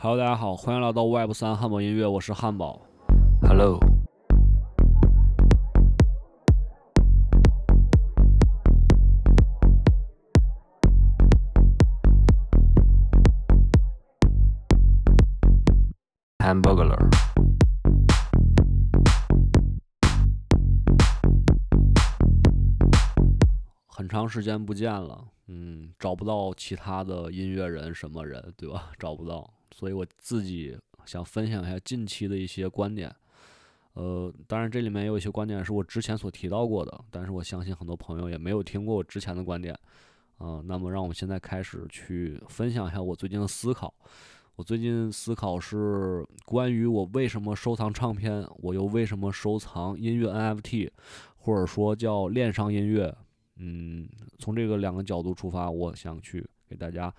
Hello，大家好，欢迎来到 Web 三汉堡音乐，我是汉堡。Hello，Hamburger，很长时间不见了，嗯，找不到其他的音乐人什么人，对吧？找不到，所以我自己想分享一下近期的一些观点。呃，当然这里面也有一些观点是我之前所提到过的，但是我相信很多朋友也没有听过我之前的观点。啊、那么让我们现在开始去分享一下我最近的思考。我最近思考是关于我为什么收藏唱片，我又为什么收藏音乐 NFT，或者说叫链上音乐。嗯，从这个两个角度出发，我想去给大家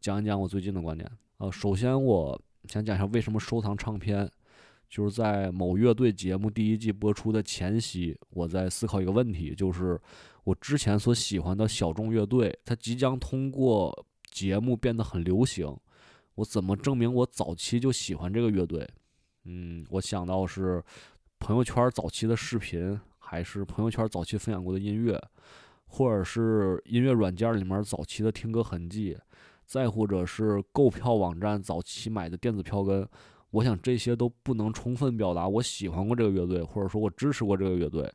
讲一讲我最近的观点。呃，首先我想讲一下为什么收藏唱片，就是在某乐队节目第一季播出的前夕，我在思考一个问题，就是我之前所喜欢的小众乐队，它即将通过节目变得很流行，我怎么证明我早期就喜欢这个乐队？嗯，我想到是朋友圈早期的视频，还是朋友圈早期分享过的音乐，或者是音乐软件里面早期的听歌痕迹，再或者是购票网站早期买的电子票根。我想这些都不能充分表达我喜欢过这个乐队，或者说我支持过这个乐队。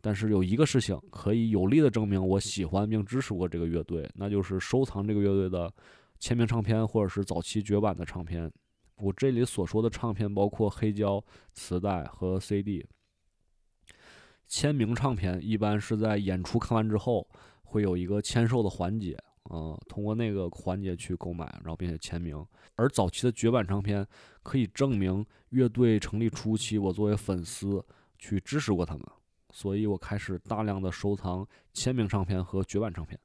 但是有一个事情可以有力的证明我喜欢并支持过这个乐队，那就是收藏这个乐队的签名唱片或者是早期绝版的唱片。我这里所说的唱片包括黑胶、磁带和 CD。签名唱片一般是在演出看完之后会有一个签售的环节，呃，通过那个环节去购买，然后并且签名。而早期的绝版唱片可以证明乐队成立初期我作为粉丝去支持过他们，所以我开始大量的收藏签名唱片和绝版唱片。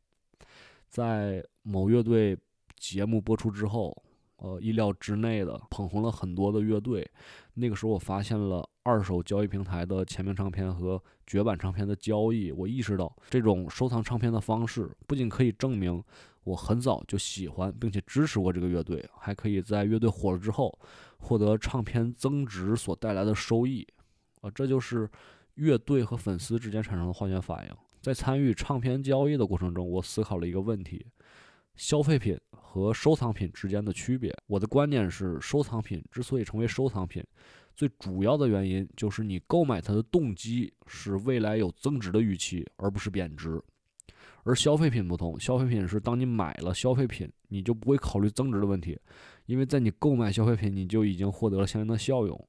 在某乐队节目播出之后，呃，意料之内的捧红了很多的乐队。那个时候，我发现了二手交易平台的签名唱片和绝版唱片的交易。我意识到，这种收藏唱片的方式不仅可以证明我很早就喜欢并且支持过这个乐队，还可以在乐队火了之后获得唱片增值所带来的收益。啊、这就是乐队和粉丝之间产生的化学反应。在参与唱片交易的过程中，我思考了一个问题：消费品和收藏品之间的区别。我的观点是，收藏品之所以成为收藏品，最主要的原因就是你购买它的动机是未来有增值的预期，而不是贬值。而消费品不同，消费品是当你买了消费品，你就不会考虑增值的问题，因为在你购买消费品，你就已经获得了相应的效用。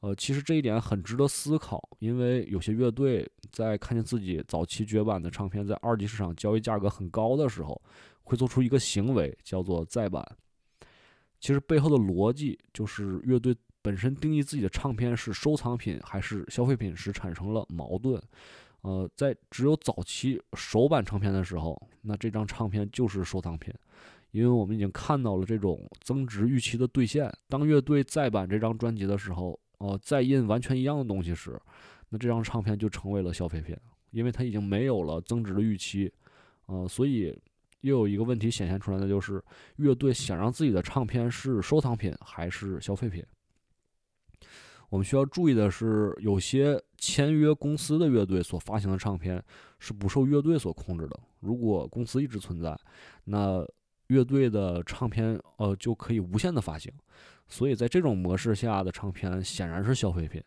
呃，其实这一点很值得思考，因为有些乐队在看见自己早期绝版的唱片在二级市场交易价格很高的时候，会做出一个行为，叫做再版。其实背后的逻辑就是乐队本身定义自己的唱片是收藏品还是消费品时产生了矛盾。呃，在只有早期首版唱片的时候，那这张唱片就是收藏品，因为我们已经看到了这种增值预期的兑现。当乐队再版这张专辑的时候，呃，再印完全一样的东西时，那这张唱片就成为了消费品，因为它已经没有了增值的预期。呃，所以又有一个问题显现出来的就是，乐队想让自己的唱片是收藏品还是消费品？我们需要注意的是，有些签约公司的乐队所发行的唱片是不受乐队所控制的。如果公司一直存在，那乐队的唱片呃就可以无限的发行。所以在这种模式下的唱片显然是消费品，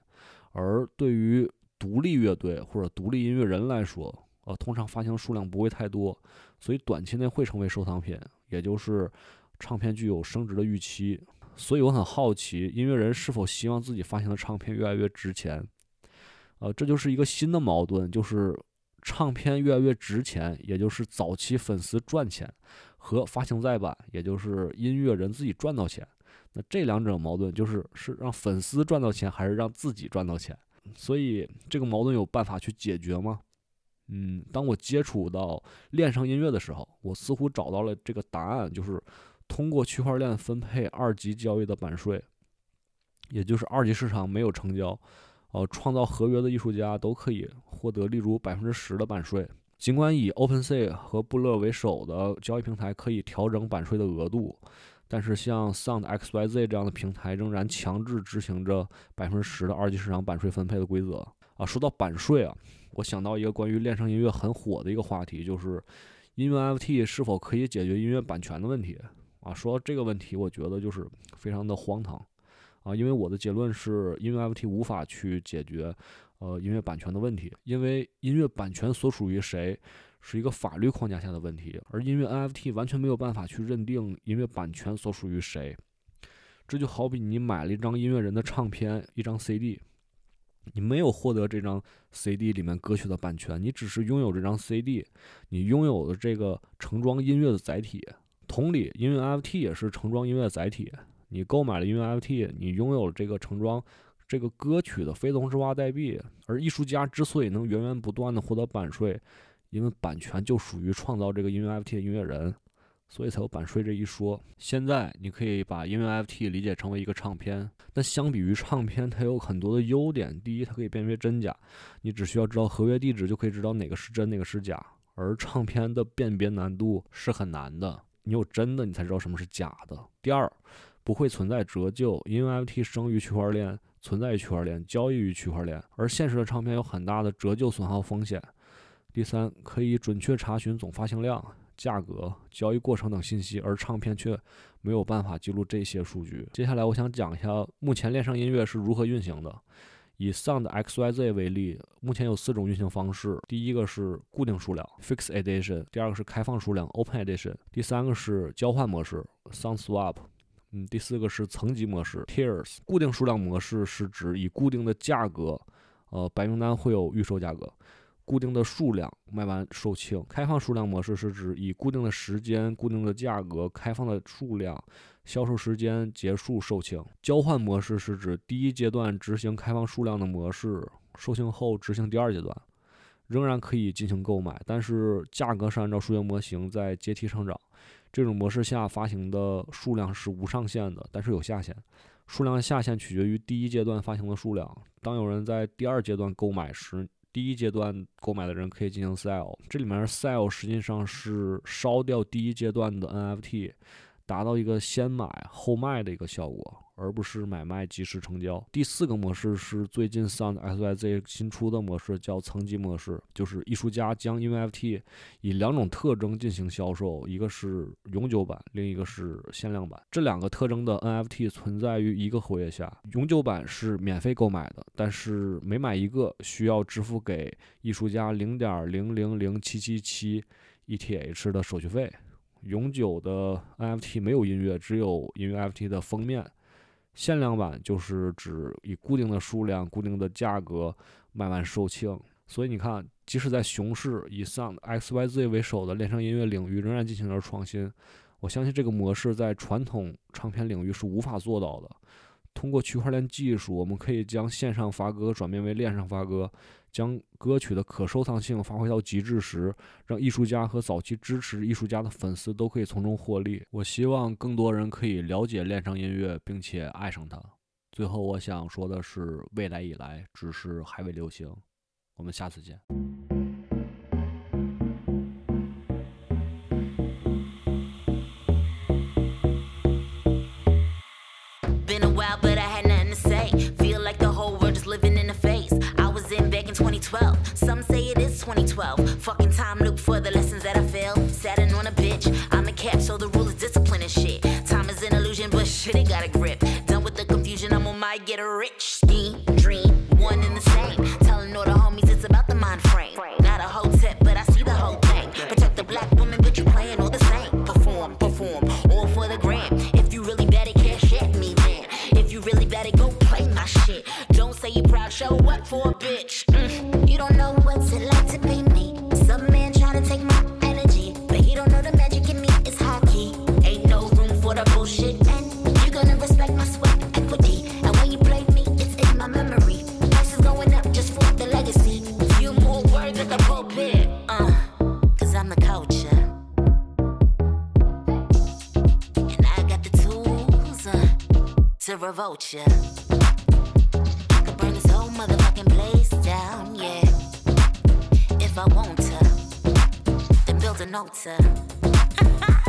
而对于独立乐队或者独立音乐人来说，呃，通常发行数量不会太多，所以短期内会成为收藏品，也就是唱片具有升值的预期。所以我很好奇，音乐人是否希望自己发行的唱片越来越值钱？呃，这就是一个新的矛盾，就是唱片越来越值钱，也就是早期粉丝赚钱，和发行再版，也就是音乐人自己赚到钱。那这两者矛盾就是是让粉丝赚到钱，还是让自己赚到钱？所以这个矛盾有办法去解决吗？嗯，当我接触到恋上音乐的时候，我似乎找到了这个答案，就是通过区块链分配二级交易的版税，也就是二级市场没有成交，呃，创造合约的艺术家都可以获得例如百分之十的版税。尽管以 OpenSea 和布勒为首的交易平台可以调整版税的额度。但是像 Sound XYZ 这样的平台仍然强制执行着百分之十的二级市场版税分配的规则啊。说到版税啊，我想到一个关于链上音乐很火的一个话题，就是音乐 FT 是否可以解决音乐版权的问题啊。说到这个问题，我觉得就是非常的荒唐啊，因为我的结论是，音乐 NFT 无法去解决呃音乐版权的问题，因为音乐版权所属于谁？是一个法律框架下的问题，而音乐 NFT 完全没有办法去认定音乐版权所属于谁。这就好比你买了一张音乐人的唱片，一张 CD，你没有获得这张 CD 里面歌曲的版权，你只是拥有这张 CD，你拥有的这个盛装音乐的载体。同理，音乐 FT 也是盛装音乐载体。你购买了音乐 FT，你拥有了这个盛装这个歌曲的非同质化代币。而艺术家之所以能源源不断的获得版税，因为版权就属于创造这个音乐 FT 的音乐人，所以才有版税这一说。现在你可以把音乐 FT 理解成为一个唱片，但相比于唱片，它有很多的优点。第一，它可以辨别真假，你只需要知道合约地址就可以知道哪个是真，哪个是假。而唱片的辨别难度是很难的，你有真的，你才知道什么是假的。第二，不会存在折旧，因为 NFT 生于区块链，存在于区块链，交易于区块链，而现实的唱片有很大的折旧损耗风险。第三，可以准确查询总发行量、价格、交易过程等信息，而唱片却没有办法记录这些数据。接下来，我想讲一下目前链上音乐是如何运行的。以 Sound XYZ 为例，目前有四种运行方式：第一个是固定数量 （Fixed Edition），第二个是开放数量 （Open Edition），第三个是交换模式 （Sound Swap），嗯，第四个是层级模式 （Tiers）。固定数量模式是指以固定的价格，呃，白名单会有预售价格。固定的数量卖完售罄。开放数量模式是指以固定的时间、固定的价格、开放的数量、销售时间结束售罄。交换模式是指第一阶段执行开放数量的模式，售罄后执行第二阶段，仍然可以进行购买，但是价格是按照数学模型在阶梯上涨。这种模式下发行的数量是无上限的，但是有下限，数量下限取决于第一阶段发行的数量。当有人在第二阶段购买时，第一阶段购买的人可以进行 sell，这里面 sell 实际上是烧掉第一阶段的 NFT，达到一个先买后卖的一个效果。而不是买卖即时成交。第四个模式是最近 Sound S Y Z 新出的模式，叫层级模式，就是艺术家将 NFT 以两种特征进行销售，一个是永久版，另一个是限量版。这两个特征的 NFT 存在于一个合约下，永久版是免费购买的，但是每买一个需要支付给艺术家零点零零零七七七 ETH 的手续费。永久的 NFT 没有音乐，只有音乐 NFT 的封面。限量版就是指以固定的数量、固定的价格卖完售罄，所以你看，即使在熊市，以 Sound XYZ 为首的链上音乐领域仍然进行着创新。我相信这个模式在传统唱片领域是无法做到的。通过区块链技术，我们可以将线上发歌转变为链上发歌。将歌曲的可收藏性发挥到极致时，让艺术家和早期支持艺术家的粉丝都可以从中获利。我希望更多人可以了解链上音乐，并且爱上它。最后，我想说的是，未来以来只是还未流行。我们下次见。Shit. Time is an illusion, but shit, it got a grip. Done with the confusion, I'm on my get a rich scheme, dream, one and the same. Telling all the homies it's about the mind frame. Not a whole tip, but I see the whole thing. Protect the black woman, but you playing all the same. Perform, perform, all for the gram. If you really bad at cash at me, then. If you really bad at go play my shit. Don't say you proud, show up for a bitch. Mm. You don't know what's it like to be revolt ya. I could burn this whole motherfucking place down, yeah. If I want to, then build an altar.